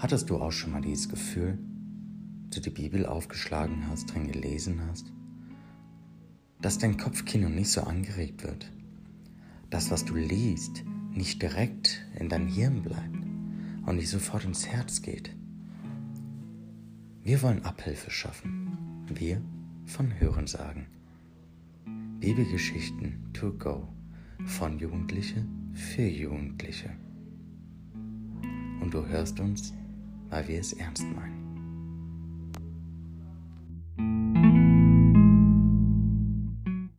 Hattest du auch schon mal dieses Gefühl, dass du die Bibel aufgeschlagen hast, drin gelesen hast, dass dein Kopfkino nicht so angeregt wird, dass was du liest nicht direkt in dein Hirn bleibt und nicht sofort ins Herz geht? Wir wollen Abhilfe schaffen. Wir von Hörensagen. Bibelgeschichten to go von Jugendliche für Jugendliche. Und du hörst uns, weil wir es ernst meinen.